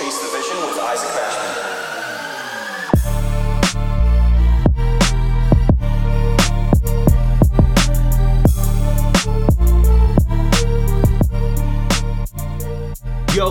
Chase the Vision with Isaac Mashman.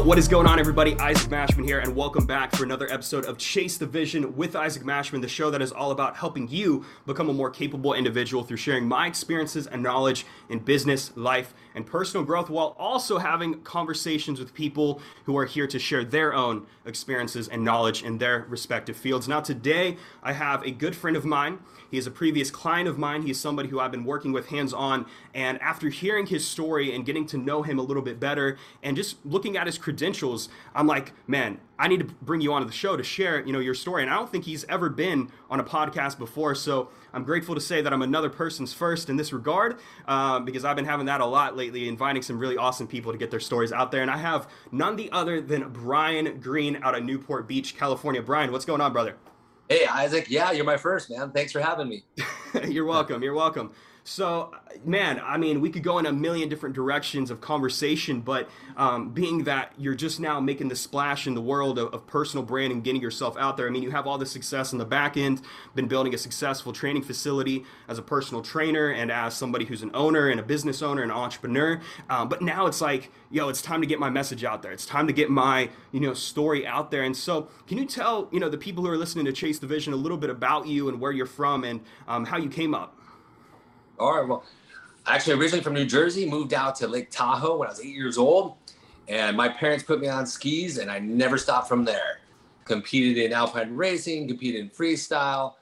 What is going on, everybody? Isaac Mashman here, and welcome back for another episode of Chase the Vision with Isaac Mashman, the show that is all about helping you become a more capable individual through sharing my experiences and knowledge in business, life, and personal growth, while also having conversations with people who are here to share their own experiences and knowledge in their respective fields. Now, today, I have a good friend of mine. He is a previous client of mine. He's somebody who I've been working with hands on. And after hearing his story and getting to know him a little bit better and just looking at his credentials, I'm like, man, I need to bring you onto the show to share, you know, your story. And I don't think he's ever been on a podcast before. So I'm grateful to say that I'm another person's first in this regard um, because I've been having that a lot lately, inviting some really awesome people to get their stories out there. And I have none the other than Brian Green out of Newport Beach, California. Brian, what's going on, brother? Hey, Isaac. Yeah, you're my first, man. Thanks for having me. you're welcome. You're welcome. So, man, I mean, we could go in a million different directions of conversation, but um, being that you're just now making the splash in the world of, of, personal branding, getting yourself out there, I mean, you have all the success on the back end, been building a successful training facility as a personal trainer and as somebody who's an owner and a business owner and an entrepreneur. Um, but now it's like, yo, it's time to get my message out there. It's time to get my, you know, story out there. And so, can you tell, you know, the people who are listening to Chase the Vision a little bit about you and where you're from and um, how you came up? All right. Well, actually, originally from New Jersey, moved out to Lake Tahoe when I was eight years old. And my parents put me on skis, and I never stopped from there. Competed in alpine racing, competed in freestyle,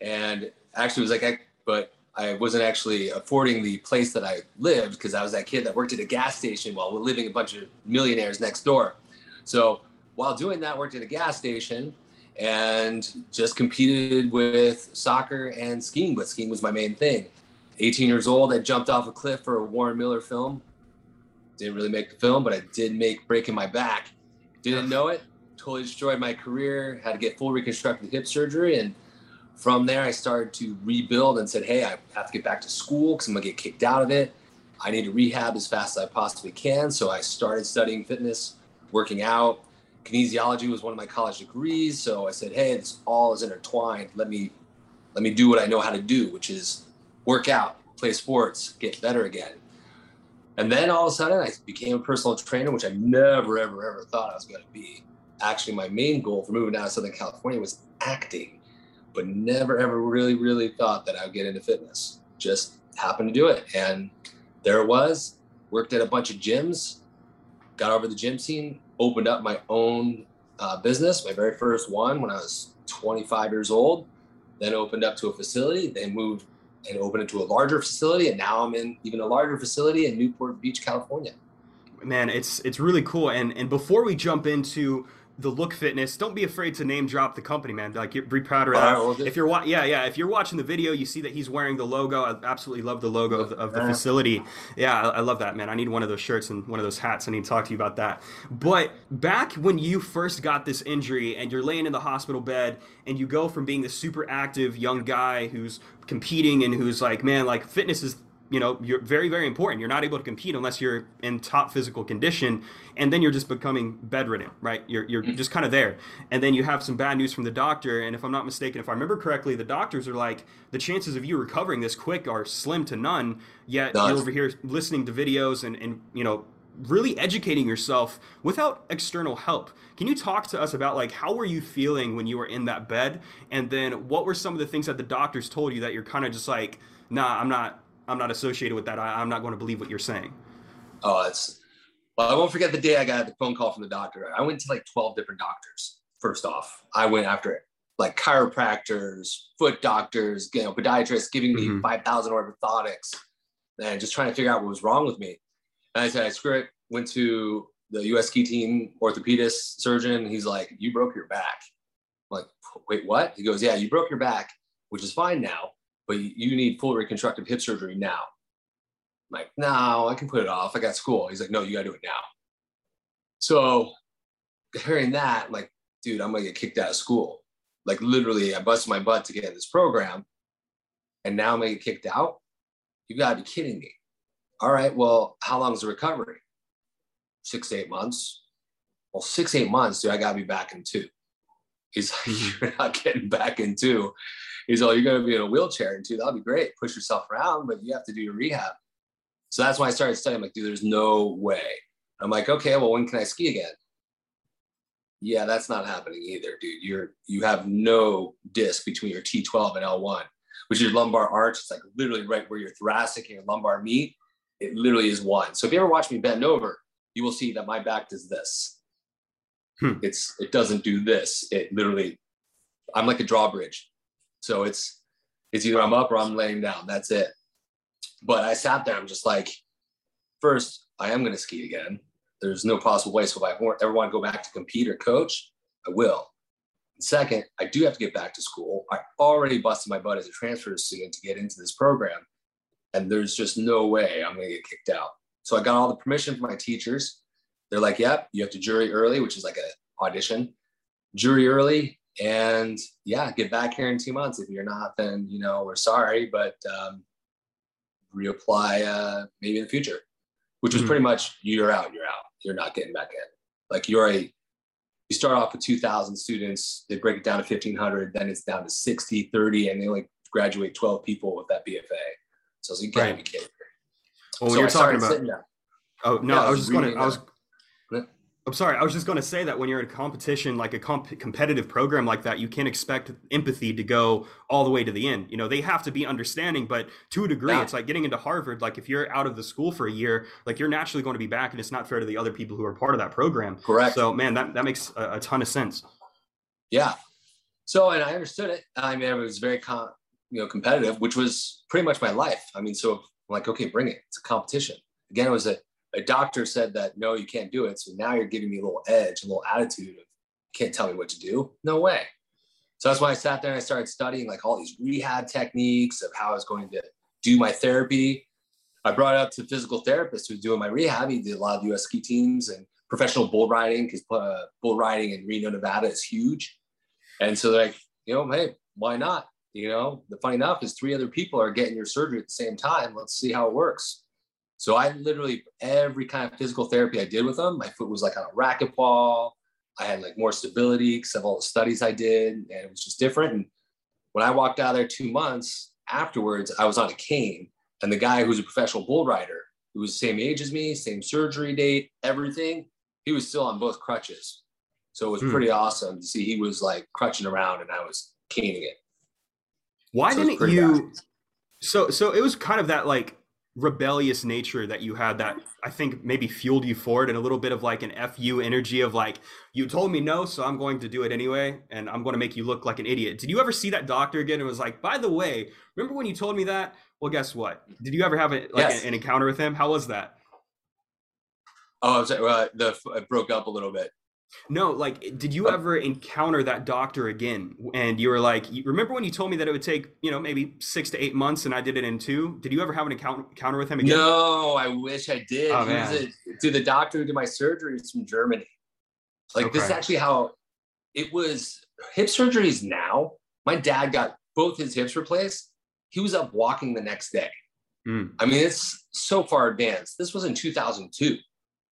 and actually was like, but I wasn't actually affording the place that I lived because I was that kid that worked at a gas station while we're living a bunch of millionaires next door. So while doing that, worked at a gas station and just competed with soccer and skiing, but skiing was my main thing. 18 years old, I jumped off a cliff for a Warren Miller film. Didn't really make the film, but I did make Breaking My Back. Didn't know it. Totally destroyed my career. Had to get full reconstructive hip surgery. And from there, I started to rebuild and said, hey, I have to get back to school because I'm going to get kicked out of it. I need to rehab as fast as I possibly can. So I started studying fitness, working out. Kinesiology was one of my college degrees. So I said, hey, this all is intertwined. Let me let me do what I know how to do, which is work out, play sports, get better again. And then all of a sudden, I became a personal trainer, which I never, ever, ever thought I was going to be. Actually, my main goal for moving down to Southern California was acting, but never, ever really, really thought that I would get into fitness. Just happened to do it. And there it was. Worked at a bunch of gyms, got over the gym scene, opened up my own uh, business, my very first one when I was 25 years old. Then opened up to a facility. Then moved and open it to a larger facility. And now I'm in even a larger facility in Newport Beach, California. Man, it's it's really cool. And and before we jump into the look fitness don't be afraid to name drop the company man. Like be proud of that. right, if you're wa- yeah yeah if you're watching the video you see that he's wearing the logo. I absolutely love the logo of the, of the facility. Yeah I, I, love that man. I need one of those shirts and one of those hats. I need to talk to you about that. But back when you first got this injury and you're laying in the hospital bed and you go from being the super active young guy who's competing and who's like man like fitness is you know you're very very important. You're not able to compete unless you're in top physical condition and then you're just becoming bedridden right? You're, you're mm-hmm. just kind of there. And then you have some bad news from the doctor and if i'm not mistaken if i remember correctly the doctors are like the chances of you recovering this quick are slim to none yet you're over here listening to videos and, and you know really educating yourself without external help. Can you talk to us about like how were you feeling when you were in that bed? And then what were some of the things that the doctors told you that you're kind of just like nah i'm not I'm not associated with that. I, am not going to believe what you're saying. Oh, it's well, I won't forget the day I got the phone call from the doctor. I went to like 12 different doctors. First off, I went after it, like chiropractors, foot doctors, you know, podiatrists giving me mm-hmm. 5,000 orthotics and just trying to figure out what was wrong with me. And I said, I screw it. Went to the US ski team orthopedist surgeon. He's like, you broke your back. I'm like, wait, what? He goes, yeah, you broke your back, which is fine now but you need full reconstructive hip surgery now. I'm like, no, I can put it off. I got school. He's like, no, you got to do it now. So hearing that, I'm like, dude, I'm going to get kicked out of school. Like literally, I busted my butt to get in this program. And now I'm going to get kicked out. You got to be kidding me. All right, well, how long is the recovery? Six to eight months. well, six, eight months, dude, I gotta be back in two. He's like, you're not getting back in two. He's like, you're gonna be in a wheelchair and two. That'll be great. Push yourself around, but you have to do your rehab. So that's why I started studying. I'm like, dude, there's no way. I'm like, okay, well, when can I ski again? Yeah, that's not happening either, dude. You're you have no disc between your T12 and L1, which is your lumbar arch. It's like literally right where your thoracic and your lumbar meet. It literally is one. So if you ever watch me bend over, you will see that my back does this. Hmm. It's it doesn't do this. It literally, I'm like a drawbridge. So it's it's either I'm up or I'm laying down. That's it. But I sat there. I'm just like, first, I am going to ski again. There's no possible way. So if I ever want to go back to compete or coach, I will. And second, I do have to get back to school. I already busted my butt as a transfer student to get into this program, and there's just no way I'm going to get kicked out. So I got all the permission from my teachers. They're like, "Yep, you have to jury early," which is like a audition. Jury early, and yeah, get back here in two months. If you're not, then you know we're sorry, but um, reapply uh, maybe in the future, which was mm-hmm. pretty much you're out, you're out, you're not getting back in. Like you're a, you start off with 2,000 students, they break it down to 1,500, then it's down to 60, 30, and they only graduate 12 people with that BFA. So you can't right. be kidding. Well, so you're talking about. Oh no, yeah, I was, was just going to. I was I'm sorry. I was just going to say that when you're in a competition, like a comp- competitive program like that, you can't expect empathy to go all the way to the end. You know, they have to be understanding, but to a degree, yeah. it's like getting into Harvard. Like if you're out of the school for a year, like you're naturally going to be back, and it's not fair to the other people who are part of that program. Correct. So, man, that that makes a, a ton of sense. Yeah. So, and I understood it. I mean, it was very, com- you know, competitive, which was pretty much my life. I mean, so I'm like, okay, bring it. It's a competition. Again, it was a a doctor said that no, you can't do it. So now you're giving me a little edge, a little attitude of can't tell me what to do. No way. So that's why I sat there and I started studying like all these rehab techniques of how I was going to do my therapy. I brought it up to physical therapist who was doing my rehab. He did a lot of US ski teams and professional bull riding because uh, bull riding in Reno, Nevada is huge. And so like, you know, hey, why not? You know, the funny enough is three other people are getting your surgery at the same time. Let's see how it works. So I literally every kind of physical therapy I did with them, my foot was like on a racquetball. I had like more stability because of all the studies I did, and it was just different. And when I walked out there two months afterwards, I was on a cane, and the guy who's a professional bull rider, who was the same age as me, same surgery date, everything, he was still on both crutches. So it was hmm. pretty awesome to see he was like crutching around and I was caning it. Why so didn't you? Bad. So so it was kind of that like rebellious nature that you had that I think maybe fueled you forward and a little bit of like an FU energy of like, you told me no, so I'm going to do it anyway, and I'm going to make you look like an idiot. Did you ever see that doctor again and was like, by the way, remember when you told me that? Well, guess what? Did you ever have a, like yes. an, an, encounter with him? How was that? Oh, I sorry, uh, the it broke up a little bit. No, like, did you ever encounter that doctor again? And you were like, remember when you told me that it would take, you know, maybe six to eight months, and I did it in two? Did you ever have an encounter with him again? No, I wish I did. Oh. A, dude, the doctor who did my surgery is from Germany. Like, okay. this is actually how it was. Hip surgeries now. My dad got both his hips replaced. He was up walking the next day. Mm. I mean, it's so far advanced. This was in 2002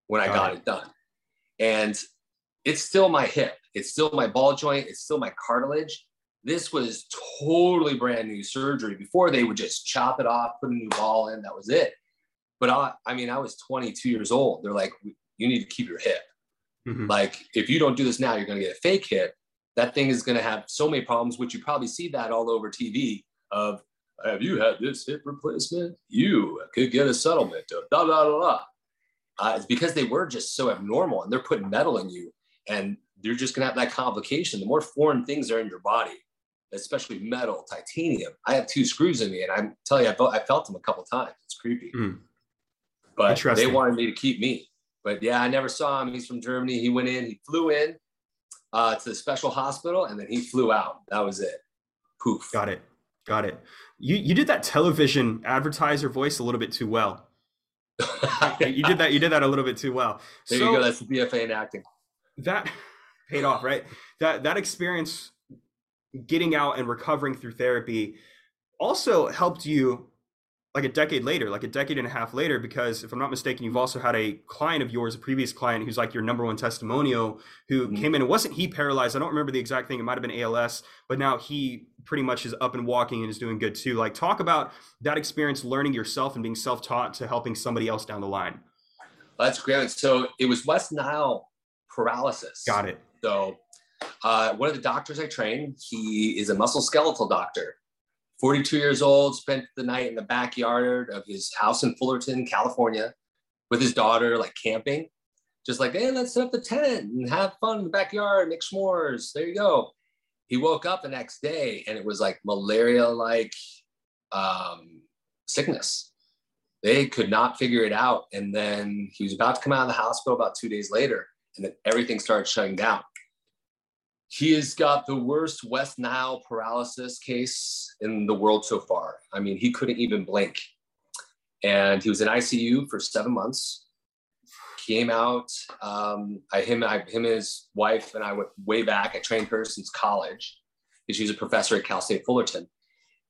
when I got it done. And it's still my hip. It's still my ball joint. It's still my cartilage. This was totally brand new surgery. Before they would just chop it off, put a new ball in. That was it. But I, I mean, I was 22 years old. They're like, you need to keep your hip. Mm-hmm. Like, if you don't do this now, you're going to get a fake hip. That thing is going to have so many problems, which you probably see that all over TV of, have you had this hip replacement? You could get a settlement of da da da da. Uh, it's because they were just so abnormal and they're putting metal in you and you're just gonna have that complication. The more foreign things are in your body, especially metal, titanium. I have two screws in me, and I'm telling you, I felt, I felt them a couple times. It's creepy. Mm. But they wanted me to keep me. But yeah, I never saw him. He's from Germany. He went in. He flew in uh, to the special hospital, and then he flew out. That was it. Poof. Got it. Got it. You you did that television advertiser voice a little bit too well. you did that. You did that a little bit too well. There so, you go. That's the BFA in acting that paid off, right? That that experience getting out and recovering through therapy also helped you like a decade later, like a decade and a half later, because if I'm not mistaken, you've also had a client of yours, a previous client who's like your number one testimonial, who mm-hmm. came in and wasn't he paralyzed? I don't remember the exact thing. It might have been ALS, but now he pretty much is up and walking and is doing good too. Like talk about that experience, learning yourself and being self-taught to helping somebody else down the line. That's great. So it was West Nile paralysis. Got it. So uh, one of the doctors I trained, he is a musculoskeletal doctor. 42 years old, spent the night in the backyard of his house in Fullerton, California, with his daughter, like camping. Just like, hey, let's set up the tent and have fun in the backyard, make s'mores. There you go. He woke up the next day and it was like malaria like um, sickness. They could not figure it out. And then he was about to come out of the hospital about two days later, and then everything started shutting down. He has got the worst West Nile paralysis case in the world so far. I mean, he couldn't even blink. And he was in ICU for seven months. Came out. Um, I, him, I, him and his wife and I went way back. I trained her since college. She's a professor at Cal State Fullerton.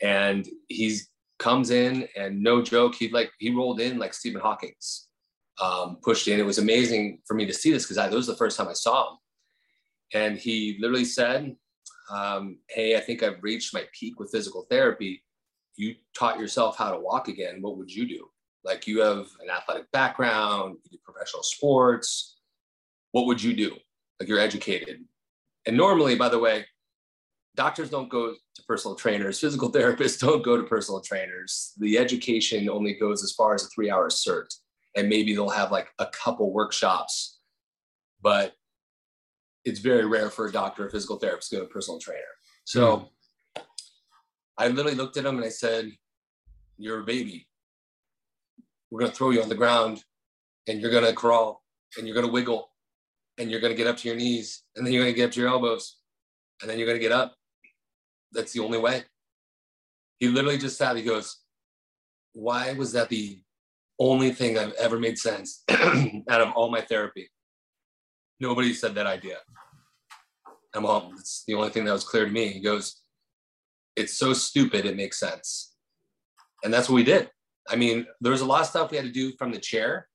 And he's comes in and no joke, he like he rolled in like Stephen Hawking's, um, pushed in. It was amazing for me to see this because that was the first time I saw him and he literally said, um, Hey, I think I've reached my peak with physical therapy. You taught yourself how to walk again. What would you do? Like you have an athletic background, you do professional sports. What would you do? Like you're educated. And normally, by the way, doctors don't go to personal trainers, physical therapists don't go to personal trainers. The education only goes as far as a three hour cert. And maybe they'll have like a couple workshops. But it's very rare for a doctor or physical therapist to go to a personal trainer. So mm. I literally looked at him and I said, You're a baby. We're going to throw you on the ground and you're going to crawl and you're going to wiggle and you're going to get up to your knees and then you're going to get up to your elbows and then you're going to get up. That's the only way. He literally just sat, he goes, Why was that the only thing I've ever made sense out of all my therapy? Nobody said that idea. I'm home. It's the only thing that was clear to me. He goes, It's so stupid, it makes sense. And that's what we did. I mean, there was a lot of stuff we had to do from the chair,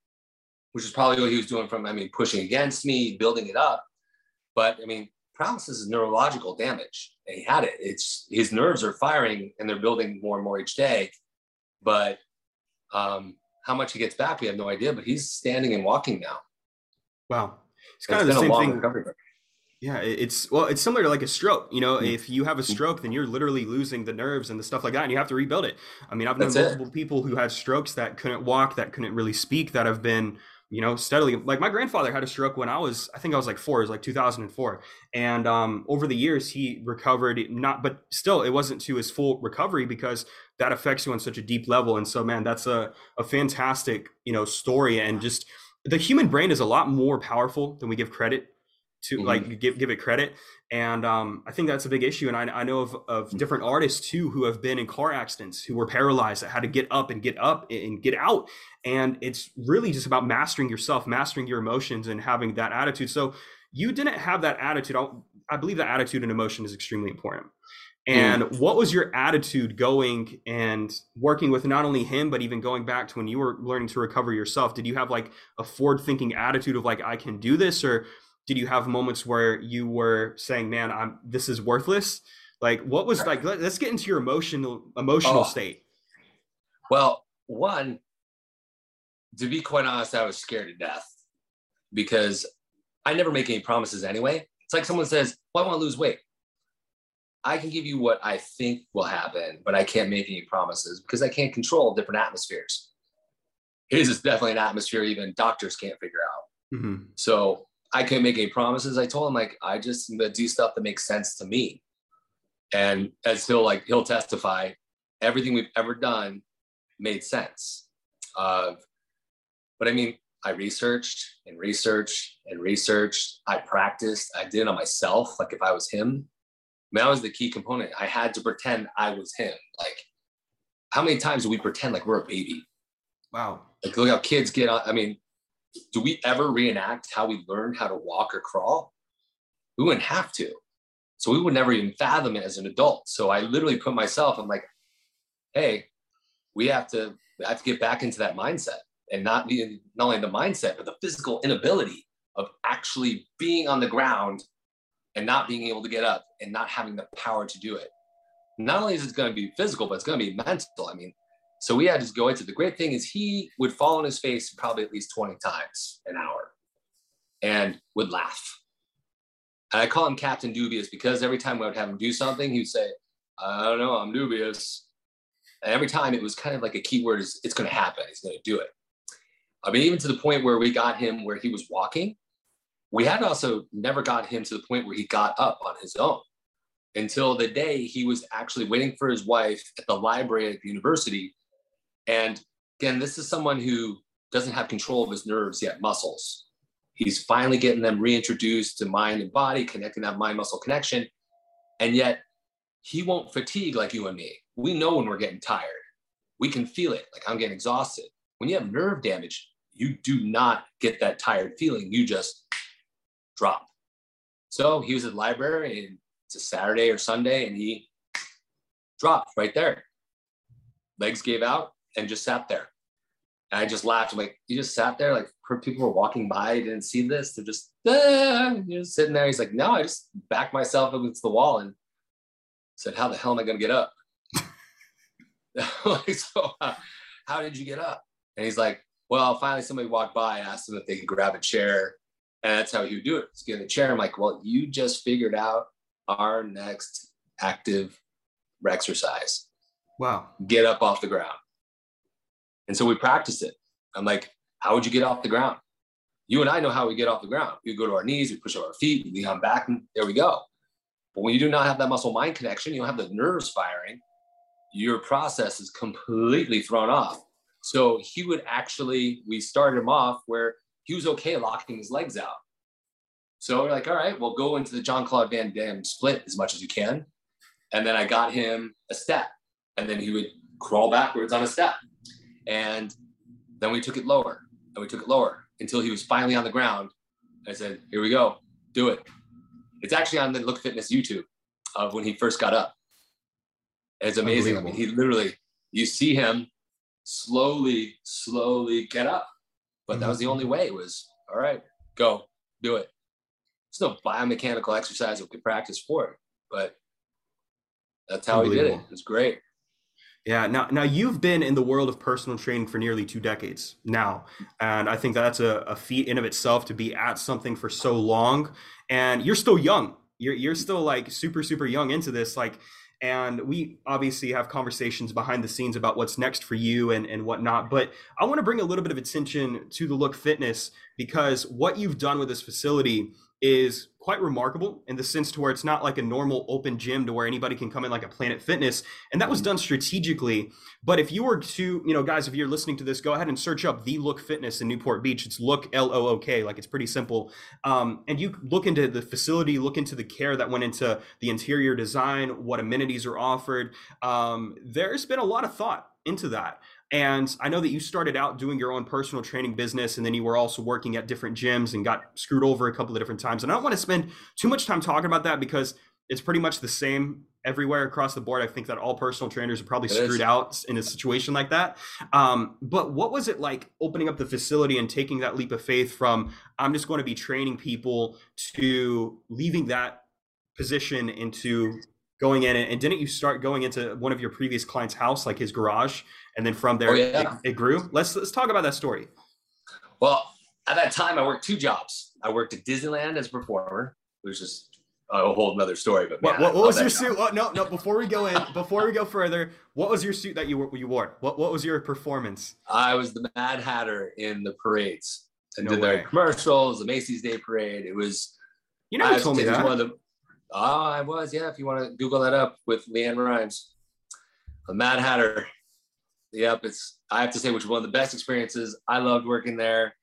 which is probably what he was doing from, I mean, pushing against me, building it up. But I mean, paralysis is neurological damage. And he had it. It's his nerves are firing and they're building more and more each day. But um, how much he gets back, we have no idea. But he's standing and walking now. Wow. It's kind it's of the same thing. Recovery. Yeah, it's well, it's similar to like a stroke. You know, mm-hmm. if you have a stroke, then you're literally losing the nerves and the stuff like that, and you have to rebuild it. I mean, I've known That's multiple it. people who had strokes that couldn't walk, that couldn't really speak, that have been, you know, steadily. Like my grandfather had a stroke when I was, I think I was like four, it was like 2004, and um, over the years he recovered. Not, but still, it wasn't to his full recovery because that affects you on such a deep level. And so, man, that's a a fantastic, you know, story, and just the human brain is a lot more powerful than we give credit to mm-hmm. like give give it credit. And um, i think that's a big issue. And i, I know of, of mm-hmm. different artists too who have been in car accidents who were paralyzed that had to get up and get up and get out. And it's really just about mastering yourself mastering your emotions and having that attitude. So you didn't have that attitude. I believe that attitude and emotion is extremely important and mm. what was your attitude going and working with not only him, but even going back to when you were learning to recover yourself? Did you have like a forward thinking attitude of like, I can do this? Or did you have moments where you were saying, man, I'm, this is worthless? Like, what was like, let, us get into your emotional, emotional oh. state. Well, one, to be quite honest, I was scared to death because I never make any promises anyway. It's like someone says, well, I want to lose weight. I can give you what I think will happen, but I can't make any promises because I can't control different atmospheres. His is definitely an atmosphere even doctors can't figure out. Mm-hmm. So I can't make any promises. I told him like I just do stuff that makes sense to me. And as he'll like he'll testify, everything we've ever done made sense. Uh, but I mean, I researched and researched and researched. I practiced. I did it on myself. Like if I was him, that was the key component. I had to pretend I was him. Like, how many times do we pretend like we're a baby? Wow. Like, look how kids get on. I mean, do we ever reenact how we learned how to walk or crawl? We wouldn't have to. So we would never even fathom it as an adult. So I literally put myself, I'm like, hey, we have to we have to get back into that mindset and not be not only the mindset but the physical inability of actually being on the ground and not being able to get up and not having the power to do it. Not only is it going to be physical, but it's going to be mental. I mean, so we had to go into the great thing is he would fall on his face probably at least 20 times an hour and would laugh. And I call him Captain Dubious because every time I would have him do something, he would say, I don't know, I'm dubious. And every time it was kind of like a keyword is it's going to happen. He's going to do it. I mean, even to the point where we got him where he was walking, we had also never got him to the point where he got up on his own until the day he was actually waiting for his wife at the library at the university. And again, this is someone who doesn't have control of his nerves yet, muscles. He's finally getting them reintroduced to mind and body, connecting that mind muscle connection. And yet he won't fatigue like you and me. We know when we're getting tired. We can feel it, like I'm getting exhausted. When you have nerve damage, you do not get that tired feeling. You just drop. So he was at the library and it's a Saturday or Sunday and he dropped right there. Legs gave out and just sat there. And I just laughed. I'm like, you just sat there, like people were walking by, didn't see this. They're just, ah, just sitting there. He's like, no, I just backed myself against the wall and said, how the hell am I going to get up? like, so uh, how did you get up? And he's like, well, finally somebody walked by, asked him if they could grab a chair. And that's how he would do it. He's get in a chair. I'm like, well, you just figured out our next active exercise. Wow. Get up off the ground. And so we practice it. I'm like, how would you get off the ground? You and I know how we get off the ground. We go to our knees, we push up our feet, we lean on back, and there we go. But when you do not have that muscle mind connection, you don't have the nerves firing, your process is completely thrown off. So he would actually, we started him off where he was okay locking his legs out. So we're like, all right, well, go into the John Claude Van Damme split as much as you can. And then I got him a step, and then he would crawl backwards on a step. And then we took it lower, and we took it lower until he was finally on the ground. I said, here we go, do it. It's actually on the Look Fitness YouTube of when he first got up. It's amazing. I mean, he literally, you see him slowly, slowly get up. But mm-hmm. that was the only way was, all right, go, do it. It's no biomechanical exercise we could practice for it, but that's how he did it. It's great. Yeah. Now, now you've been in the world of personal training for nearly two decades now, and I think that's a, a feat in of itself to be at something for so long. And you're still young. You're you're still like super super young into this. Like and we obviously have conversations behind the scenes about what's next for you and, and whatnot but i want to bring a little bit of attention to the look fitness because what you've done with this facility is quite remarkable in the sense to where it's not like a normal open gym to where anybody can come in like a planet fitness and that was done strategically. But if you were to you know guys if you're listening to this go ahead and search up the look fitness in newport beach. It's look l-o-o-k like it's pretty simple. Um, and you look into the facility look into the care that went into the interior design what amenities are offered. Um, there's been a lot of thought into that and I know that you started out doing your own personal training business, and then you were also working at different gyms and got screwed over a couple of different times. And I don't want to spend too much time talking about that because it's pretty much the same everywhere across the board. I think that all personal trainers are probably it screwed is. out in a situation like that. Um, but what was it like opening up the facility and taking that leap of faith from I'm just going to be training people to leaving that position into going in and didn't you start going into one of your previous clients house like his garage and then from there oh, yeah. it, it, grew. Let's let's talk about that story. Well, at that time, I worked two jobs. I worked at Disneyland as a performer, which is a whole another story. But man, what, what, was your suit? No, no. Before we go in, before we go further, what was your suit that you you wore? What what was your performance? I was the Mad Hatter in the parades and no did way. their commercials, the Macy's Day Parade. It was. You know, told me that. One of the, Ah, oh, I was. Yeah, if you want to Google that up with LeAnn Rimes, the Mad Hatter Yep, it's I have to say, which one of the best experiences. I loved working there.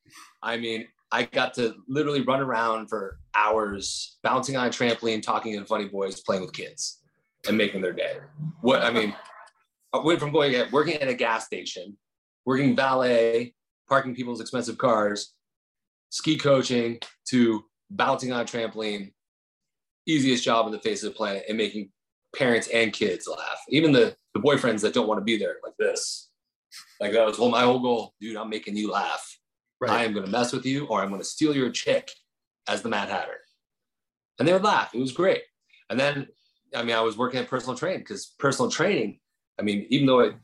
I mean, I got to literally run around for hours, bouncing on a trampoline, talking to funny boys, playing with kids, and making their day. What I mean, I went from going at working at a gas station, working valet, parking people's expensive cars, ski coaching, to bouncing on a trampoline. Easiest job on the face of the planet, and making parents and kids laugh. Even the the boyfriends that don't want to be there like this Like that was well, my whole goal, dude. I'm making you laugh. Right. I am going to mess with you, or I'm going to steal your chick as the Mad Hatter. And they would laugh. It was great. And then, I mean, I was working at personal training because personal training, I mean, even though it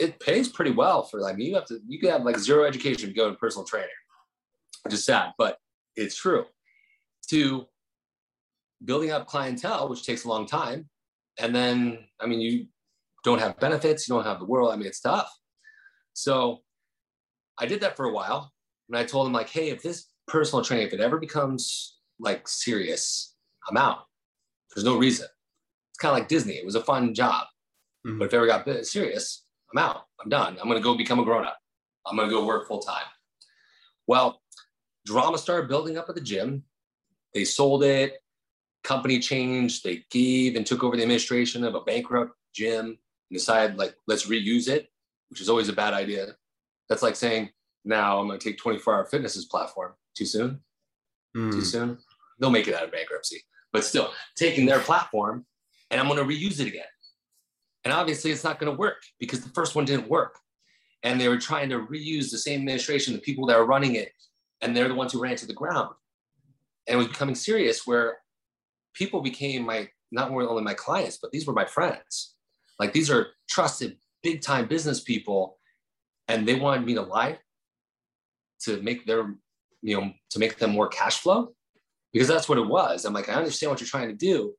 it pays pretty well for like you have to you can have like zero education to go to personal training, which is sad, but it's true. To building up clientele, which takes a long time, and then I mean, you don't have benefits, you don't have the world. I mean, it's tough. So I did that for a while. And I told him, like, hey, if this personal training, if it ever becomes like serious, I'm out. There's no reason. It's kind of like Disney. It was a fun job. Mm-hmm. But if it ever got serious, I'm out. I'm done. I'm going to go become a grown up. I'm going to go work full time. Well, drama started building up at the gym. They sold it. Company changed. They gave and took over the administration of a bankrupt gym and decided, like, let's reuse it which is always a bad idea. That's like saying, now I'm going to take 24 hour fitness's platform. Too soon? Mm. Too soon? They'll make it out of bankruptcy. But still, taking their platform and I'm going to reuse it again. And obviously, it's not going to work because the first one didn't work. And they were trying to reuse the same administration, the people that are running it, and they're the ones who ran to the ground. And it was becoming serious where people became my, not only my clients, but these were my friends. Like these are trusted big time business people and they wanted me to lie to make their you know to make them more cash flow because that's what it was i'm like i understand what you're trying to do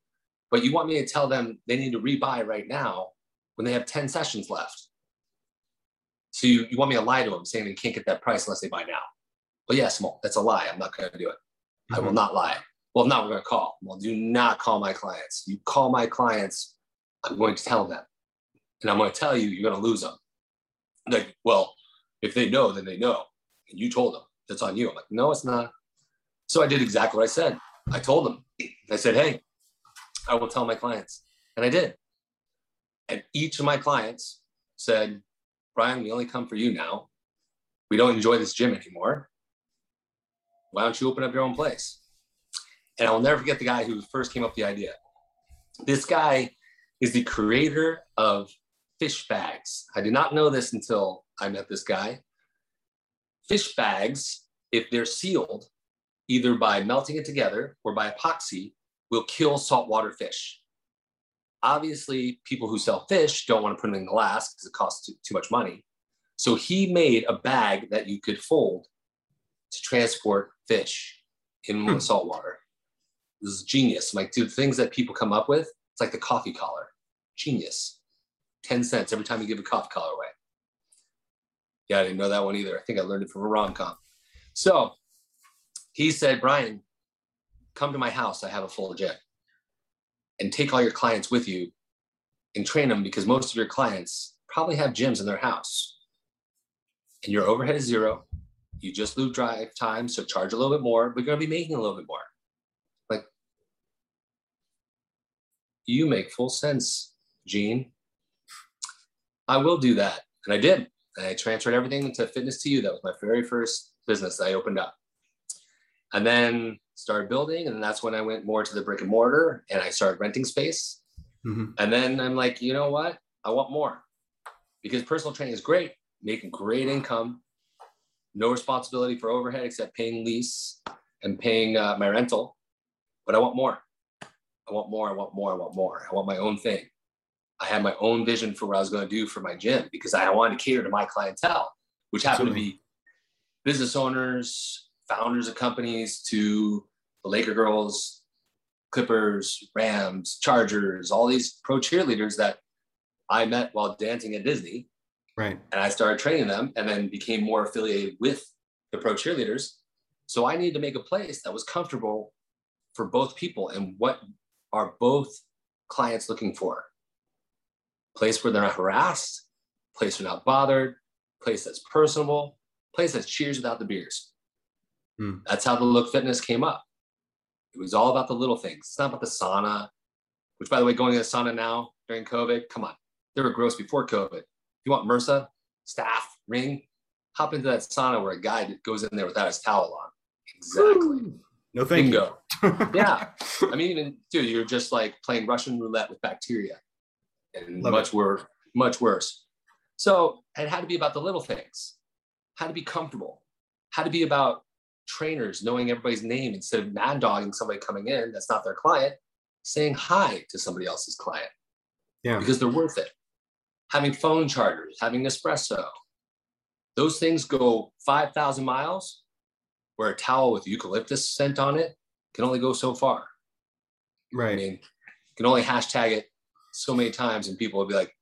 but you want me to tell them they need to rebuy right now when they have 10 sessions left so you, you want me to lie to them saying they can't get that price unless they buy now but yeah small that's a lie i'm not going to do it mm-hmm. i will mm-hmm. not lie well now we're going to call well do not call my clients you call my clients i'm going to tell them and I'm going to tell you, you're going to lose them. Like, well, if they know, then they know. And you told them. That's on you. I'm like, no, it's not. So I did exactly what I said. I told them. I said, hey, I will tell my clients. And I did. And each of my clients said, Brian, we only come for you now. We don't enjoy this gym anymore. Why don't you open up your own place? And I'll never forget the guy who first came up with the idea. This guy is the creator of fish bags. I did not know this until I met this guy. Fish bags, if they're sealed, either by melting it together or by epoxy, will kill saltwater fish. Obviously, people who sell fish don't want to put them in glass because it costs too, too much money. So he made a bag that you could fold to transport fish in hmm. saltwater. This is genius. Like, dude, things that people come up with, it's like the coffee collar. Genius. 10 cents every time you give a coffee collar away. Yeah, I didn't know that one either. I think I learned it from a rom com. So he said, Brian, come to my house. I have a full gym and take all your clients with you and train them because most of your clients probably have gyms in their house. And your overhead is zero. You just lose drive time, so charge a little bit more, but you're going to be making a little bit more. Like, you make full sense, Gene. I will do that. And I did. I transferred everything to Fitness to You. That was my very first business that I opened up. And then started building. And that's when I went more to the brick and mortar and I started renting space. Mm-hmm. And then I'm like, you know what? I want more because personal training is great, making great income, no responsibility for overhead except paying lease and paying uh, my rental. But I want more. I want more. I want more. I want more. I want my own thing. I had my own vision for what I was going to do for my gym because I wanted to cater to my clientele, which happened Absolutely. to be business owners, founders of companies, to the Laker girls, Clippers, Rams, Chargers, all these pro cheerleaders that I met while dancing at Disney. Right. And I started training them and then became more affiliated with the pro cheerleaders. So I needed to make a place that was comfortable for both people. And what are both clients looking for? place where they're not harassed, place where they're not bothered, place that's personable, place that's cheers without the beers. Hmm. That's how the look fitness came up. It was all about the little things. It's not about the sauna, which by the way, going to the sauna now during COVID, come on, they were gross before COVID. If you want MRSA, staph, ring, hop into that sauna where a guy goes in there without his towel on. Exactly. No thank Bingo. you. yeah. I mean, even dude, you're just like playing Russian roulette with bacteria and Love much worse, much worse. So it had to be about the little things, had to be comfortable, had to be about trainers knowing everybody's name instead of mad dogging somebody coming in that's not their client, saying hi to somebody else's client. Yeah. Because they're worth it. Having phone chargers, having Nespresso, those things go 5,000 miles where a towel with eucalyptus scent on it can only go so far. Right. I mean, you can only hashtag it so many times and people will be like,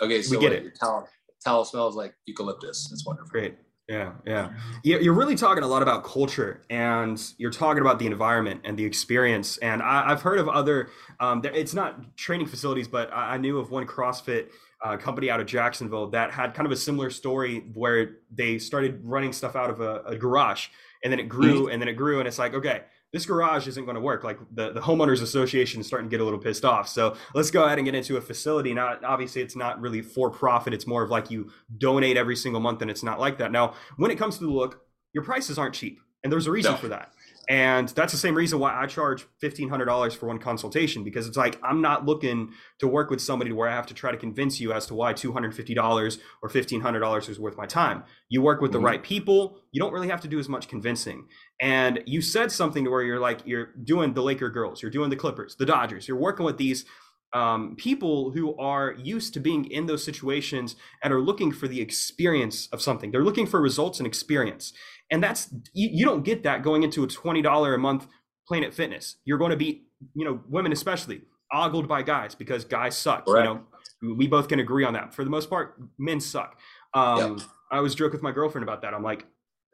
okay, so we get it. Your towel, towel smells like eucalyptus. It's wonderful. Great. Yeah, yeah. You're really talking a lot about culture, and you're talking about the environment and the experience. And I, have heard of other. Um, it's not training facilities, but I, knew of one CrossFit uh, company out of Jacksonville that had kind of a similar story where they started running stuff out of a, a garage, and then it grew, and then it grew, and it's like, okay, this garage isn't going to work. Like the, the homeowners association is starting to get a little pissed off. So let's go ahead and get into a facility. Now, obviously, it's not really for profit. It's more of like you donate every single month, and it's not like that. Now, when it comes to the look, your prices aren't cheap, and there's a reason no. for that. And that's the same reason why I charge $1,500 for one consultation because it's like I'm not looking to work with somebody where I have to try to convince you as to why $250 or $1,500 is worth my time. You work with mm-hmm. the right people, you don't really have to do as much convincing. And you said something to where you're like, you're doing the Laker girls, you're doing the Clippers, the Dodgers, you're working with these um, people who are used to being in those situations and are looking for the experience of something. They're looking for results and experience. And that's, you, you don't get that going into a $20 a month Planet Fitness. You're going to be, you know, women especially, ogled by guys because guys suck. You know, we both can agree on that. For the most part, men suck. Um, yep. I always joke with my girlfriend about that. I'm like,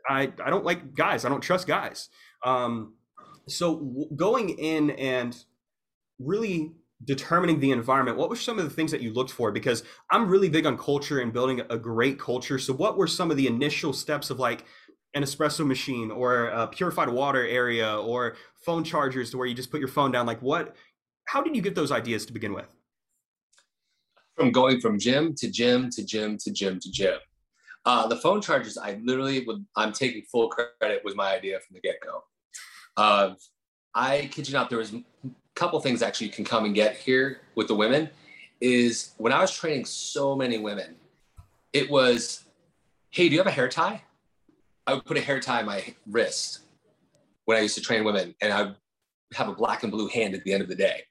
I, I don't like guys. I don't trust guys. Um, so w- going in and really determining the environment what were some of the things that you looked for because i'm really big on culture and building a great culture so what were some of the initial steps of like an espresso machine or a purified water area or phone chargers to where you just put your phone down like what how did you get those ideas to begin with? From going from gym to gym to gym to gym to gym. Uh, the phone chargers i literally would i'm taking full credit was my idea from the get-go. Uh, i kid you not there was a couple things actually you can come and get here with the women is when I was training so many women, it was, hey, do you have a hair tie? I would put a hair tie on my wrist when I used to train women, and I would have a black and blue hand at the end of the day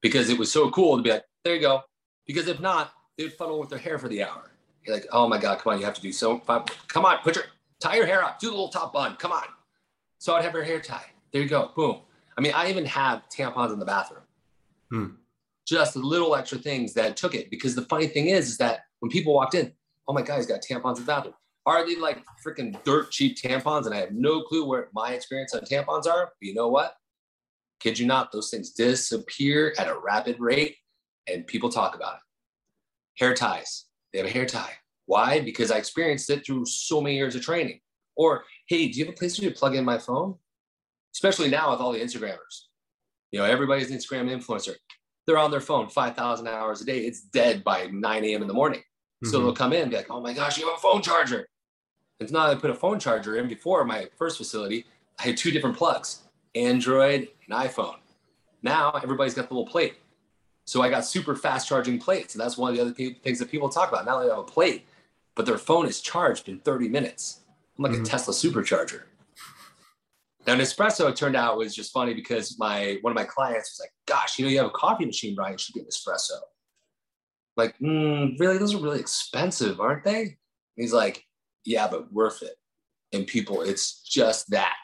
because it was so cool to be like, there you go. Because if not, they'd funnel with their hair for the hour. You're like, oh my God, come on, you have to do so. Come on, put your tie your hair up, do the little top bun, come on. So I'd have her hair tie. There you go, boom. I mean, I even have tampons in the bathroom. Hmm. Just little extra things that took it. Because the funny thing is, is that when people walked in, oh my God, he's got tampons in the bathroom. Are they like freaking dirt cheap tampons? And I have no clue where my experience on tampons are. But you know what? Kid you not, those things disappear at a rapid rate and people talk about it. Hair ties. They have a hair tie. Why? Because I experienced it through so many years of training. Or, hey, do you have a place for me to plug in my phone? especially now with all the Instagrammers. You know, everybody's an Instagram influencer. They're on their phone 5,000 hours a day. It's dead by 9 a.m. in the morning. Mm-hmm. So they'll come in and be like, oh my gosh, you have a phone charger. It's not that I put a phone charger in before my first facility. I had two different plugs, Android and iPhone. Now everybody's got the little plate. So I got super fast charging plates. And that's one of the other things that people talk about. Now they have a plate, but their phone is charged in 30 minutes. I'm like mm-hmm. a Tesla supercharger. Now, Nespresso, it turned out was just funny because my one of my clients was like, "Gosh, you know, you have a coffee machine, Brian. You should get Nespresso." Like, mm, really? Those are really expensive, aren't they? And he's like, "Yeah, but worth it." And people, it's just that.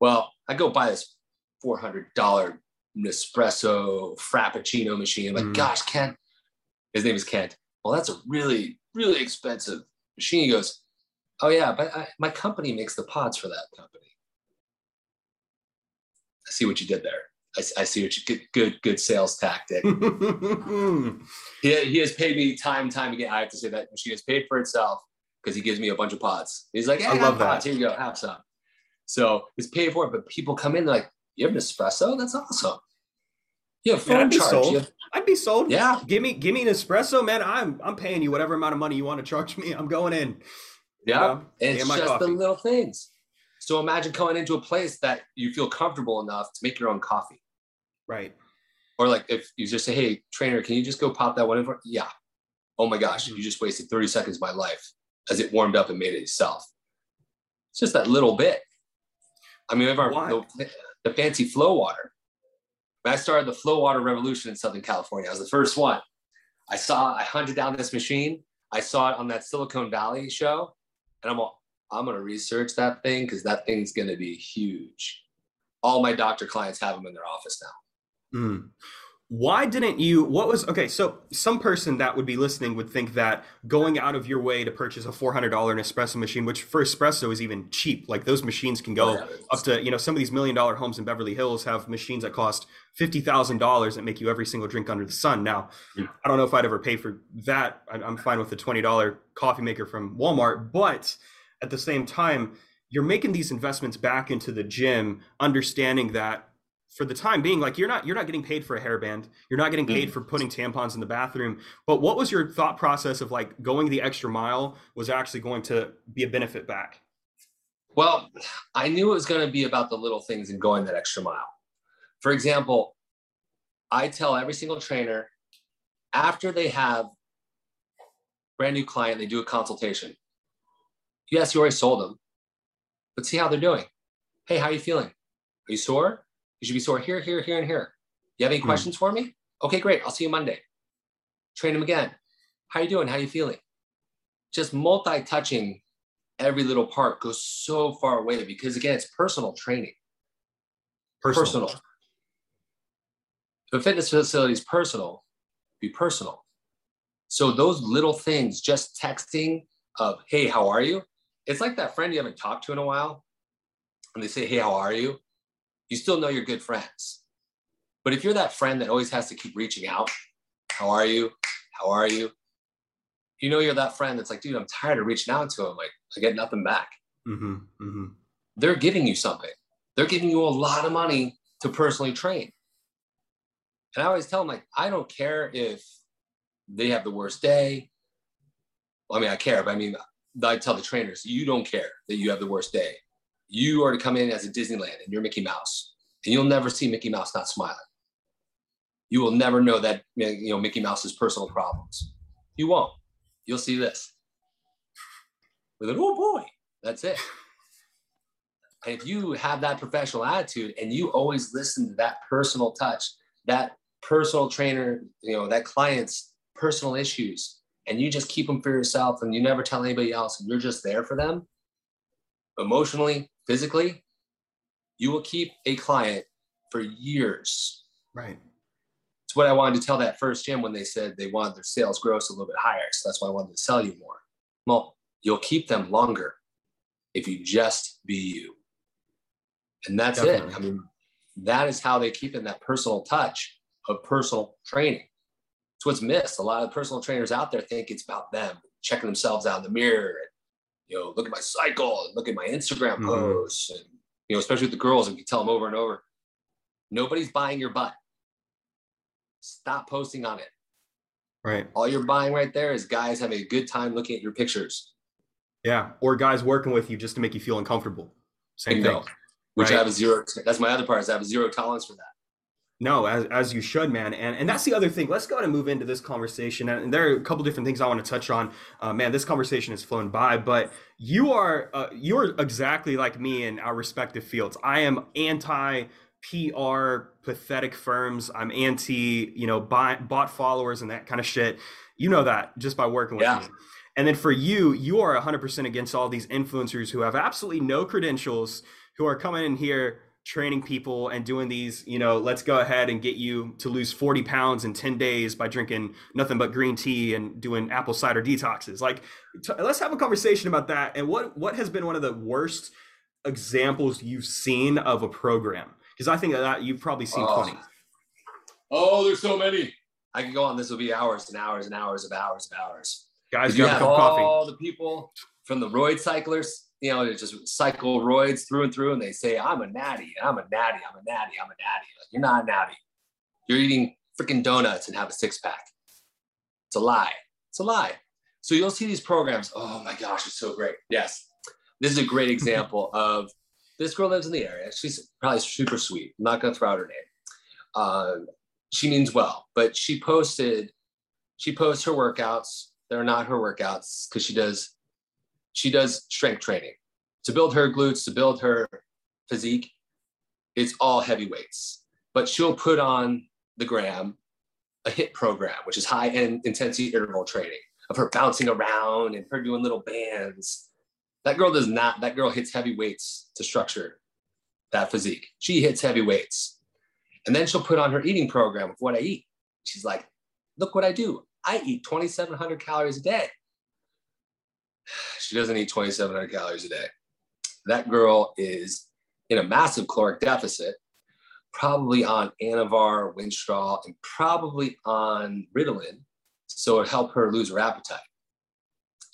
Well, I go buy this four hundred dollar Nespresso Frappuccino machine. I'm like, mm. gosh, Kent. His name is Kent. Well, that's a really, really expensive machine. He goes, "Oh yeah, but I, my company makes the pods for that company." I see what you did there. I, I see what you good, good, good sales tactic. he, he has paid me time and time again. I have to say that machine has paid for itself because he gives me a bunch of pods. He's like, hey, I love that. Here you go, have some. So it's paid for but people come in they're like, you have an espresso? That's awesome. You have phone yeah, I'd charge. Be sold. Have... I'd be sold. Yeah. Give me give me an espresso, man. I'm I'm paying you whatever amount of money you want to charge me. I'm going in. Yeah. You know, it's just coffee. the little things. So imagine coming into a place that you feel comfortable enough to make your own coffee. Right. Or like if you just say, hey, trainer, can you just go pop that one in for? Yeah. oh my gosh, mm-hmm. you just wasted 30 seconds of my life as it warmed up and made it itself. It's just that little bit. I mean, our, the, the fancy flow water. When I started the flow water revolution in Southern California, I was the first one. I saw, I hunted down this machine. I saw it on that Silicon Valley show, and I'm all, I'm gonna research that thing because that thing's gonna be huge. All my doctor clients have them in their office now. Mm why didn't you what was okay so some person that would be listening would think that going out of your way to purchase a $400 espresso machine which for espresso is even cheap like those machines can go oh, up to you know some of these million dollar homes in beverly hills have machines that cost $50000 that make you every single drink under the sun now yeah. i don't know if i'd ever pay for that i'm fine with the $20 coffee maker from walmart but at the same time you're making these investments back into the gym understanding that for the time being like you're not you're not getting paid for a hairband you're not getting paid mm. for putting tampons in the bathroom. But what was your thought process of like going the extra mile was actually going to be a benefit back? Well i knew it was going to be about the little things and going that extra mile. For example i tell every single trainer after they have brand new client they do a consultation. Yes you already sold them but see how they're doing. Hey how are you feeling? Are you sore you should be sore here, here, here, and here. You have any hmm. questions for me? Okay, great. I'll see you Monday. Train them again. How you doing? How you feeling? Just multi-touching every little part goes so far away because again, it's personal training. Personal. personal. If a fitness facility is personal, be personal. So those little things, just texting of, hey, how are you? It's like that friend you haven't talked to in a while. And they say, hey, how are you? You still know you're good friends. But if you're that friend that always has to keep reaching out, how are you? How are you? You know, you're that friend that's like, dude, I'm tired of reaching out to him. Like, I get nothing back. Mm-hmm, mm-hmm. They're giving you something. They're giving you a lot of money to personally train. And I always tell them, like, I don't care if they have the worst day. Well, I mean, I care, but I mean, I tell the trainers, you don't care that you have the worst day you are to come in as a Disneyland and you're Mickey Mouse, and you'll never see Mickey Mouse not smiling. You will never know that you know Mickey Mouse's personal problems. You won't. You'll see this. With an oh boy, that's it. And if you have that professional attitude and you always listen to that personal touch, that personal trainer, you know, that client's personal issues, and you just keep them for yourself and you never tell anybody else and you're just there for them emotionally, physically, you will keep a client for years. Right. It's what I wanted to tell that first gym when they said they wanted their sales gross a little bit higher. So that's why I wanted to sell you more. Well, you'll keep them longer if you just be you. And that's Definitely. it. I mean, that is how they keep in that personal touch of personal training. It's what's missed. A lot of personal trainers out there think it's about them checking themselves out in the mirror and you know, look at my cycle look at my Instagram mm-hmm. posts. And, you know, especially with the girls, and you tell them over and over, nobody's buying your butt. Stop posting on it. Right. All you're buying right there is guys having a good time looking at your pictures. Yeah. Or guys working with you just to make you feel uncomfortable. Same thing. Which right? I have a zero. That's my other part is I have a zero tolerance for that. No, as, as you should, man. And and that's the other thing. Let's go ahead and move into this conversation. And there are a couple different things I want to touch on. Uh, man, this conversation has flown by, but you are uh, you are exactly like me in our respective fields. I am anti PR pathetic firms. I'm anti, you know, buy, bot followers and that kind of shit. You know that just by working with yeah. me. And then for you, you are 100% against all these influencers who have absolutely no credentials, who are coming in here training people and doing these, you know, let's go ahead and get you to lose 40 pounds in 10 days by drinking nothing but green tea and doing apple cider detoxes. Like, t- let's have a conversation about that. And what what has been one of the worst examples you've seen of a program? Because I think that you've probably seen oh. 20. Oh, there's so many. I can go on. This will be hours and hours and hours of hours of hours. Guys, you have all the people from the roid cyclers you know, they just cycle roids through and through, and they say, "I'm a natty, I'm a natty, I'm a natty, I'm a natty." Like, you're not a natty. You're eating freaking donuts and have a six pack. It's a lie. It's a lie. So you'll see these programs. Oh my gosh, it's so great. Yes, this is a great example of this girl lives in the area. She's probably super sweet. I'm not gonna throw out her name. Uh, she means well, but she posted, she posts her workouts They're not her workouts because she does she does strength training to build her glutes, to build her physique. It's all heavy weights, but she'll put on the gram a HIIT program, which is high end intensity interval training of her bouncing around and her doing little bands. That girl does not, that girl hits heavy weights to structure that physique. She hits heavy weights. And then she'll put on her eating program of what I eat. She's like, look what I do. I eat 2,700 calories a day. She doesn't eat 2,700 calories a day. That girl is in a massive caloric deficit, probably on Anavar, Winstrol, and probably on Ritalin. So it help her lose her appetite.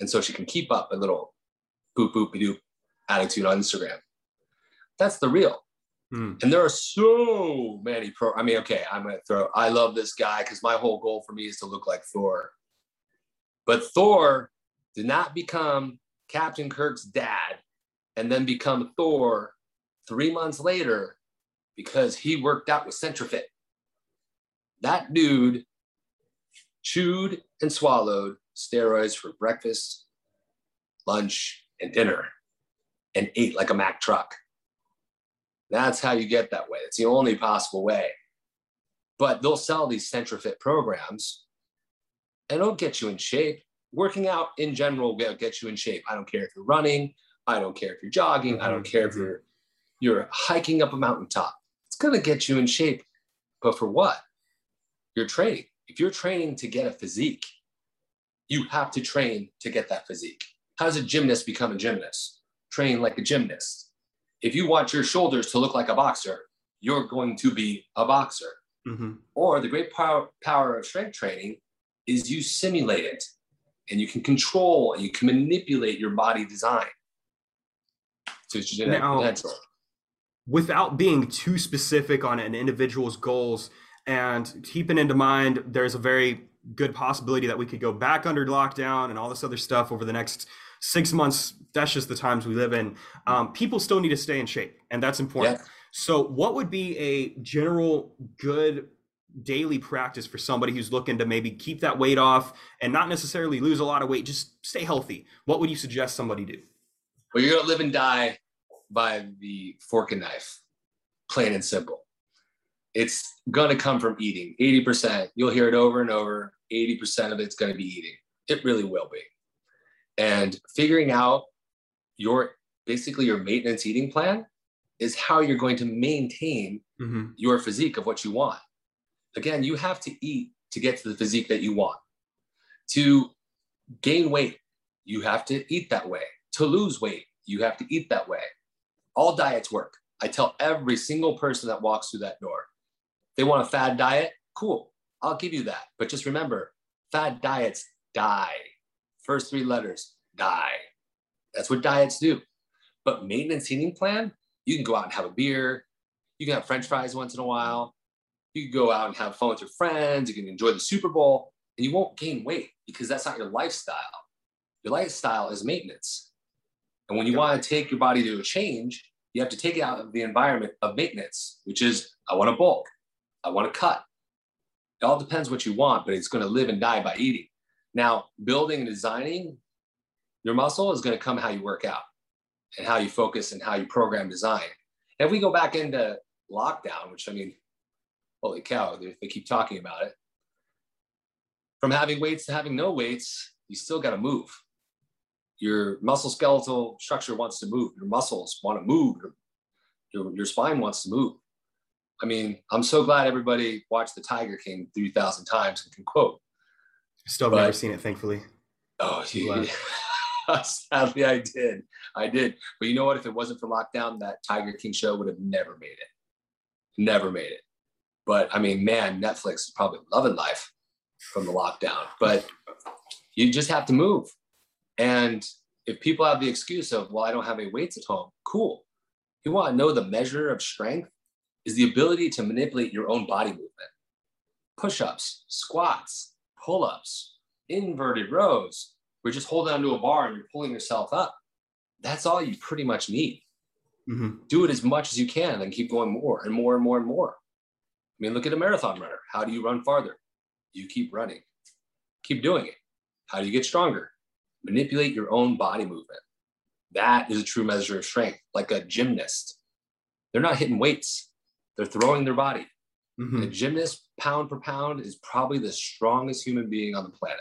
And so she can keep up a little boop, boop, doop attitude on Instagram. That's the real. Mm. And there are so many pro. I mean, okay, I'm gonna throw. I love this guy because my whole goal for me is to look like Thor. But Thor did not become Captain Kirk's dad and then become Thor three months later because he worked out with Centrifit. That dude chewed and swallowed steroids for breakfast, lunch, and dinner, and ate like a Mack truck. That's how you get that way. It's the only possible way. But they'll sell these Centrifit programs and it'll get you in shape. Working out in general will get you in shape. I don't care if you're running. I don't care if you're jogging. I don't mm-hmm. care if you're you're hiking up a mountaintop. It's gonna get you in shape. But for what? You're training. If you're training to get a physique, you have to train to get that physique. How does a gymnast become a gymnast? Train like a gymnast if you want your shoulders to look like a boxer, you're going to be a boxer. Mm-hmm. Or the great power, power of strength training is you simulate it and you can control and you can manipulate your body design. To its genetic now, potential. Without being too specific on an individual's goals and keeping into mind there's a very good possibility that we could go back under lockdown and all this other stuff over the next six months that's just the times we live in um, people still need to stay in shape and that's important. So what would be a general good daily practice for somebody who's looking to maybe keep that weight off and not necessarily lose a lot of weight just stay healthy. What would you suggest somebody do? Well you're going to live and die by the fork and knife. Plain and simple. It's going to come from eating. 80% you'll hear it over and over 80% of it's going to be eating. It really will be. And figuring out your basically your maintenance eating plan is how you're going to maintain mm-hmm. your physique of what you want. Again, you have to eat to get to the physique that you want. To gain weight, you have to eat that way. To lose weight, you have to eat that way. All diets work. I tell every single person that walks through that door, they want a fad diet, cool. I'll give you that. But just remember, fad diets die. First three letters, die. That's what diets do. But maintenance eating plan, you can go out and have a beer. You can have French fries once in a while. You can go out and have fun with your friends. You can enjoy the Super Bowl, and you won't gain weight because that's not your lifestyle. Your lifestyle is maintenance. And when you want to take your body to a change, you have to take it out of the environment of maintenance, which is I want to bulk, I want to cut. It all depends what you want, but it's going to live and die by eating. Now, building and designing your muscle is going to come how you work out and how you focus and how you program design. And if we go back into lockdown, which I mean, holy cow, they, they keep talking about it. From having weights to having no weights, you still got to move. Your muscle skeletal structure wants to move. Your muscles want to move. Your, your, your spine wants to move. I mean, I'm so glad everybody watched The Tiger King 3,000 times and can quote. Still but, never seen it, thankfully. Oh, yeah. Sadly, I did. I did. But you know what? If it wasn't for lockdown, that Tiger King show would have never made it. Never made it. But I mean, man, Netflix is probably loving life from the lockdown. But you just have to move. And if people have the excuse of, well, I don't have any weights at home, cool. You want to know the measure of strength is the ability to manipulate your own body movement. Push ups, squats, pull ups, inverted rows, we're just holding onto a bar and you're pulling yourself up. That's all you pretty much need. Mm-hmm. Do it as much as you can and keep going more and more and more and more. I mean, look at a marathon runner. How do you run farther? You keep running, keep doing it. How do you get stronger? Manipulate your own body movement. That is a true measure of strength, like a gymnast. They're not hitting weights, they're throwing their body. Mm-hmm. A gymnast, pound per pound, is probably the strongest human being on the planet.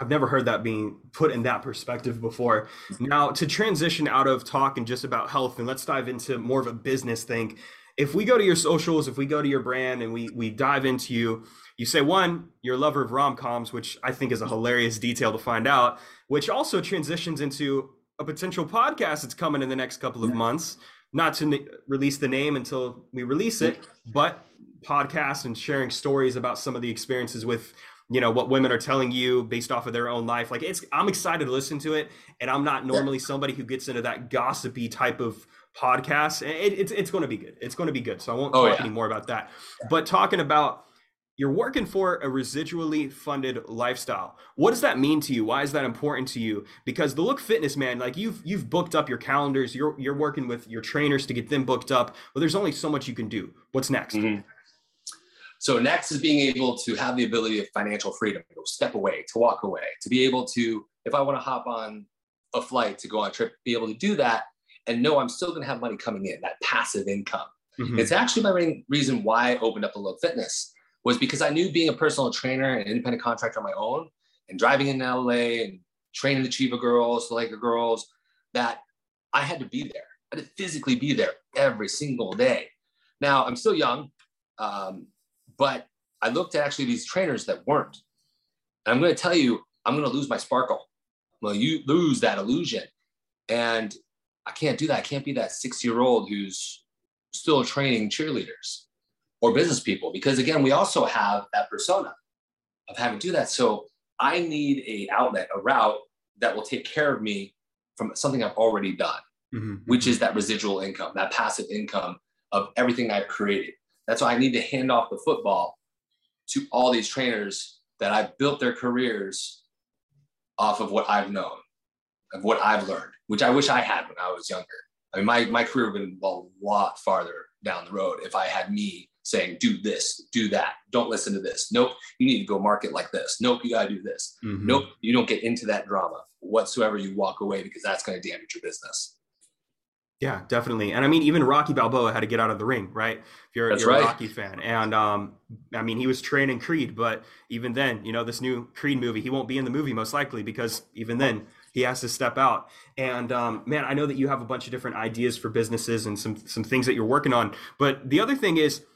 I've never heard that being put in that perspective before. Now, to transition out of talking just about health and let's dive into more of a business thing. If we go to your socials, if we go to your brand and we we dive into you, you say one, you're a lover of rom-coms, which I think is a hilarious detail to find out, which also transitions into a potential podcast that's coming in the next couple of months. Not to release the name until we release it, but podcast and sharing stories about some of the experiences with you know what women are telling you based off of their own life. Like it's i'm excited to listen to it and i'm not normally somebody who gets into that gossipy type of podcast. It, it's, it's going to be good. It's going to be good so i won't oh, talk yeah. any more about that. But talking about you're working for a residually funded lifestyle. What does that mean to you? Why is that important to you? Because the look fitness man like you've you've booked up your calendars. You're you're working with your trainers to get them booked up. But there's only so much you can do. What's next? Mm-hmm. So next is being able to have the ability of financial freedom, to step away, to walk away, to be able to, if I want to hop on a flight to go on a trip, be able to do that and know I'm still going to have money coming in, that passive income. Mm-hmm. It's actually my main reason why I opened up a Look Fitness was because I knew being a personal trainer and independent contractor on my own and driving in LA and training the Chiva girls, the Laker girls, that I had to be there. I had to physically be there every single day. Now I'm still young. Um, but I looked at actually these trainers that weren't. And I'm going to tell you, I'm going to lose my sparkle. Well, you lose that illusion. And I can't do that. I can't be that six year old who's still training cheerleaders or business people because again, we also have that persona of having to do that. So I need a outlet, a route that will take care of me from something I've already done, mm-hmm. which is that residual income, that passive income of everything I've created. That's why I need to hand off the football to all these trainers that I've built their careers off of what I've known, of what I've learned, which I wish I had when I was younger. I mean, my, my career would have been a lot farther down the road if I had me saying, do this, do that, don't listen to this. Nope, you need to go market like this. Nope, you got to do this. Mm-hmm. Nope, you don't get into that drama whatsoever. You walk away because that's going to damage your business. Yeah, definitely. And I mean, even Rocky Balboa had to get out of the ring, right? If you're, you're right. a Rocky fan. And um, I mean, he was training Creed, but even then, you know, this new Creed movie, he won't be in the movie most likely because even then he has to step out. And um, man, I know that you have a bunch of different ideas for businesses and some some things that you're working on. But the other thing is,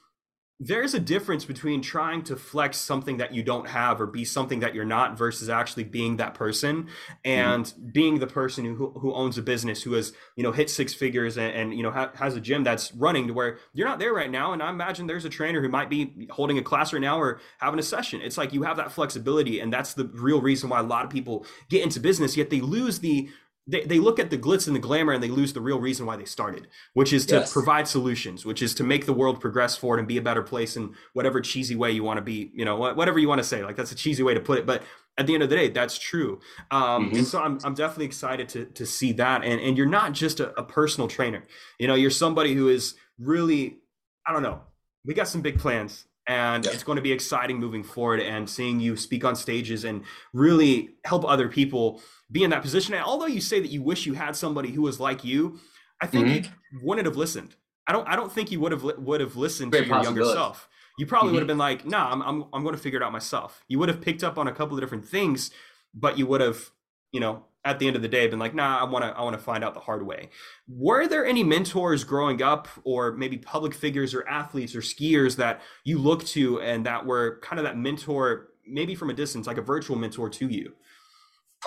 there's a difference between trying to flex something that you don't have or be something that you're not versus actually being that person and mm-hmm. being the person who, who owns a business who has you know hit six figures and, and you know ha- has a gym that's running to where you're not there right now and i imagine there's a trainer who might be holding a class right now or having a session it's like you have that flexibility and that's the real reason why a lot of people get into business yet they lose the they, they look at the glitz and the glamour and they lose the real reason why they started, which is to yes. provide solutions, which is to make the world progress forward and be a better place in whatever cheesy way you want to be, you know, whatever you want to say. Like that's a cheesy way to put it, but at the end of the day, that's true. Um, mm-hmm. And so I'm, I'm definitely excited to, to see that. And, and you're not just a, a personal trainer, you know, you're somebody who is really, I don't know, we got some big plans and yeah. it's going to be exciting moving forward and seeing you speak on stages and really help other people be in that position and although you say that you wish you had somebody who was like you i think mm-hmm. you wouldn't have listened i don't i don't think you would have would have listened Great to your younger self you probably mm-hmm. would have been like nah I'm, I'm i'm going to figure it out myself you would have picked up on a couple of different things but you would have you know at the end of the day been like nah i want to i want to find out the hard way. Were there any mentors growing up or maybe public figures or athletes or skiers that you looked to and that were kind of that mentor maybe from a distance like a virtual mentor to you?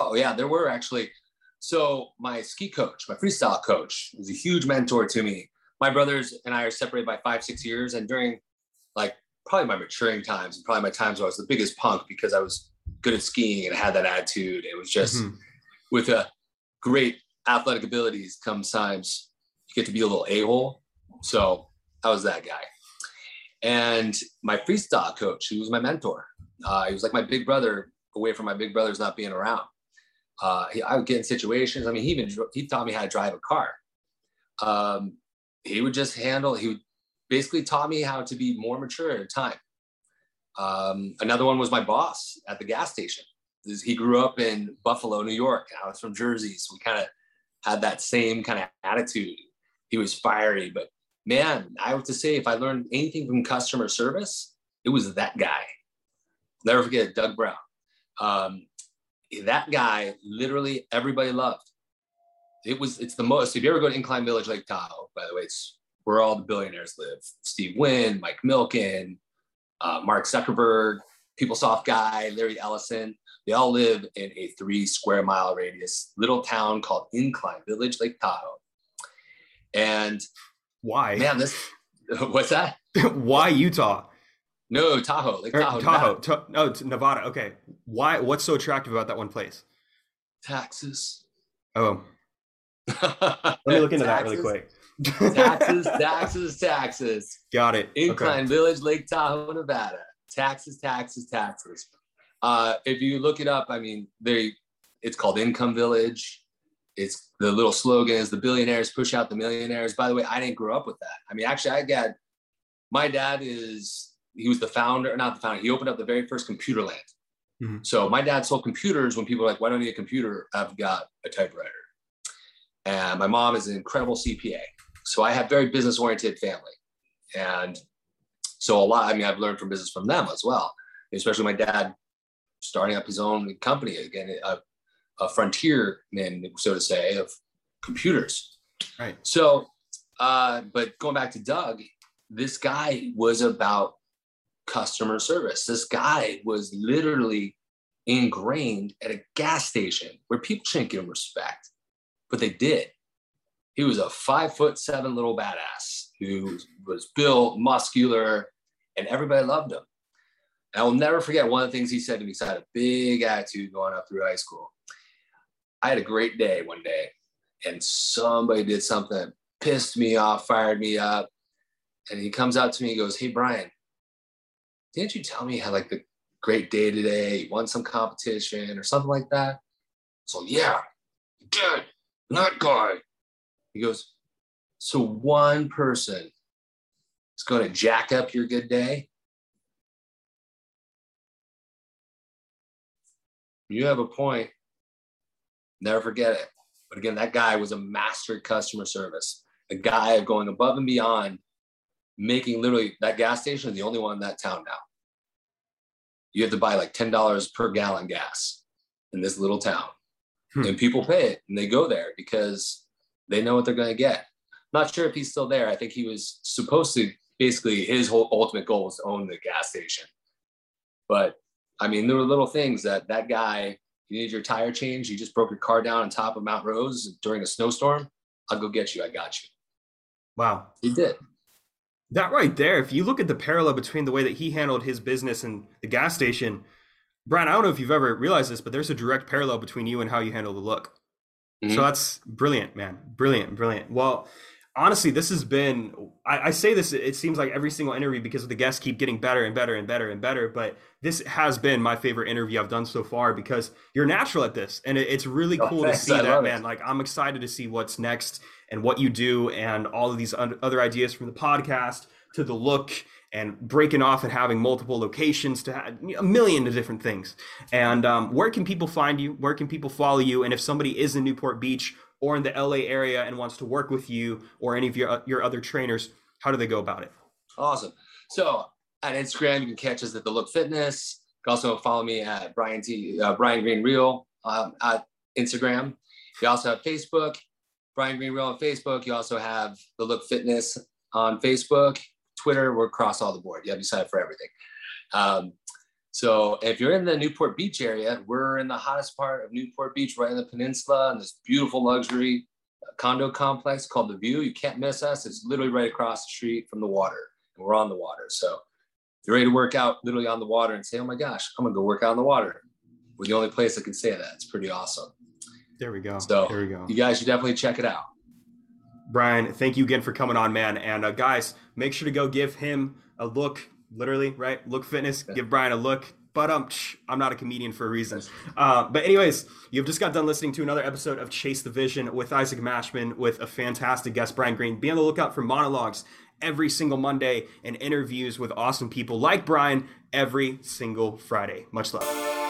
Oh yeah there were actually. So my ski coach my freestyle coach was a huge mentor to me. My brothers and i are separated by five six years and during like probably my maturing times and probably my times where i was the biggest punk because i was good at skiing and had that attitude. It was just mm-hmm with a great athletic abilities comes times you get to be a little a-hole. So I was that guy. And my freestyle coach, who was my mentor, uh, he was like my big brother away from my big brothers not being around. Uh, he, I would get in situations. I mean, he even he taught me how to drive a car. Um, he would just handle. He would basically taught me how to be more mature at a time. Um, another one was my boss at the gas station. He grew up in Buffalo, New York. I was from Jersey, so we kind of had that same kind of attitude. He was fiery, but man, I have to say, if I learned anything from customer service, it was that guy. Never forget Doug Brown. Um, that guy, literally, everybody loved. It was. It's the most. If you ever go to Incline Village, Lake Tahoe, by the way, it's where all the billionaires live. Steve Wynn, Mike Milken, uh, Mark Zuckerberg, PeopleSoft guy, Larry Ellison. They all live in a three square mile radius little town called Incline Village, Lake Tahoe. And why? Man, this what's that? why Utah? No, Tahoe, Lake Tahoe. Tahoe. Ta- no, it's Nevada. Okay. Why? What's so attractive about that one place? Taxes. Oh. Let me look into that really quick. taxes, taxes, taxes. Got it. Incline okay. Village, Lake Tahoe, Nevada. Taxes, taxes, taxes. Uh, if you look it up, I mean, they it's called Income Village. It's the little slogan is the billionaires push out the millionaires. By the way, I didn't grow up with that. I mean, actually, I got my dad is he was the founder, not the founder. He opened up the very first ComputerLand. Mm-hmm. So my dad sold computers when people were like, "Why don't you need a computer?" I've got a typewriter. And my mom is an incredible CPA. So I have very business oriented family. And so a lot, I mean, I've learned from business from them as well, especially my dad starting up his own company again, a, a frontier man, so to say, of computers. Right. So, uh, but going back to Doug, this guy was about customer service. This guy was literally ingrained at a gas station where people shouldn't give him respect, but they did. He was a five foot seven little badass who was built, muscular, and everybody loved him. And I will never forget one of the things he said to me. He had a big attitude going up through high school. I had a great day one day, and somebody did something pissed me off, fired me up. And he comes out to me and goes, Hey, Brian, didn't you tell me you had like the great day today? You won some competition or something like that? So, yeah, did. That guy. He goes, So one person is going to jack up your good day? You have a point. Never forget it. But again, that guy was a master customer service, a guy of going above and beyond, making literally that gas station is the only one in that town now. You have to buy like $10 per gallon gas in this little town. Hmm. And people pay it and they go there because they know what they're going to get. Not sure if he's still there. I think he was supposed to basically his whole ultimate goal was to own the gas station. But I mean, there were little things that that guy, you need your tire change. You just broke your car down on top of Mount Rose during a snowstorm. I'll go get you. I got you. Wow. He did. That right there, if you look at the parallel between the way that he handled his business and the gas station, Brian, I don't know if you've ever realized this, but there's a direct parallel between you and how you handle the look. Mm-hmm. So that's brilliant, man. Brilliant, brilliant. Well, honestly, this has been, I, I, say this, it seems like every single interview because the guests keep getting better and better and better and better. But this has been my favorite interview I've done so far because you're natural at this. And it, it's really oh, cool to see I that, man. It. Like, I'm excited to see what's next and what you do and all of these other ideas from the podcast to the look and breaking off and having multiple locations to a million of different things. And um, where can people find you? Where can people follow you? And if somebody is in Newport Beach or in the LA area and wants to work with you or any of your your other trainers, how do they go about it? Awesome. So at Instagram, you can catch us at the Look Fitness. You can also follow me at Brian T uh, Brian Green Real um, at Instagram. You also have Facebook, Brian Green Real on Facebook. You also have the Look Fitness on Facebook, Twitter. We're across all the board. You have to sign up for everything. Um, so if you're in the Newport Beach area, we're in the hottest part of Newport Beach, right in the peninsula, in this beautiful luxury condo complex called The View. You can't miss us. It's literally right across the street from the water, and we're on the water. So if you're ready to work out literally on the water and say, oh my gosh, I'm gonna go work out on the water. We're the only place that can say that. It's pretty awesome. There we go. So there we go. You guys should definitely check it out. Brian, thank you again for coming on, man. And uh, guys, make sure to go give him a look literally, right? Look fitness, give Brian a look. But um, I'm not a comedian for a reason. Uh, but anyways, you've just got done listening to another episode of Chase the Vision with Isaac Mashman with a fantastic guest, Brian Green. Be on the lookout for monologues every single Monday and interviews with awesome people like Brian every single Friday. Much love.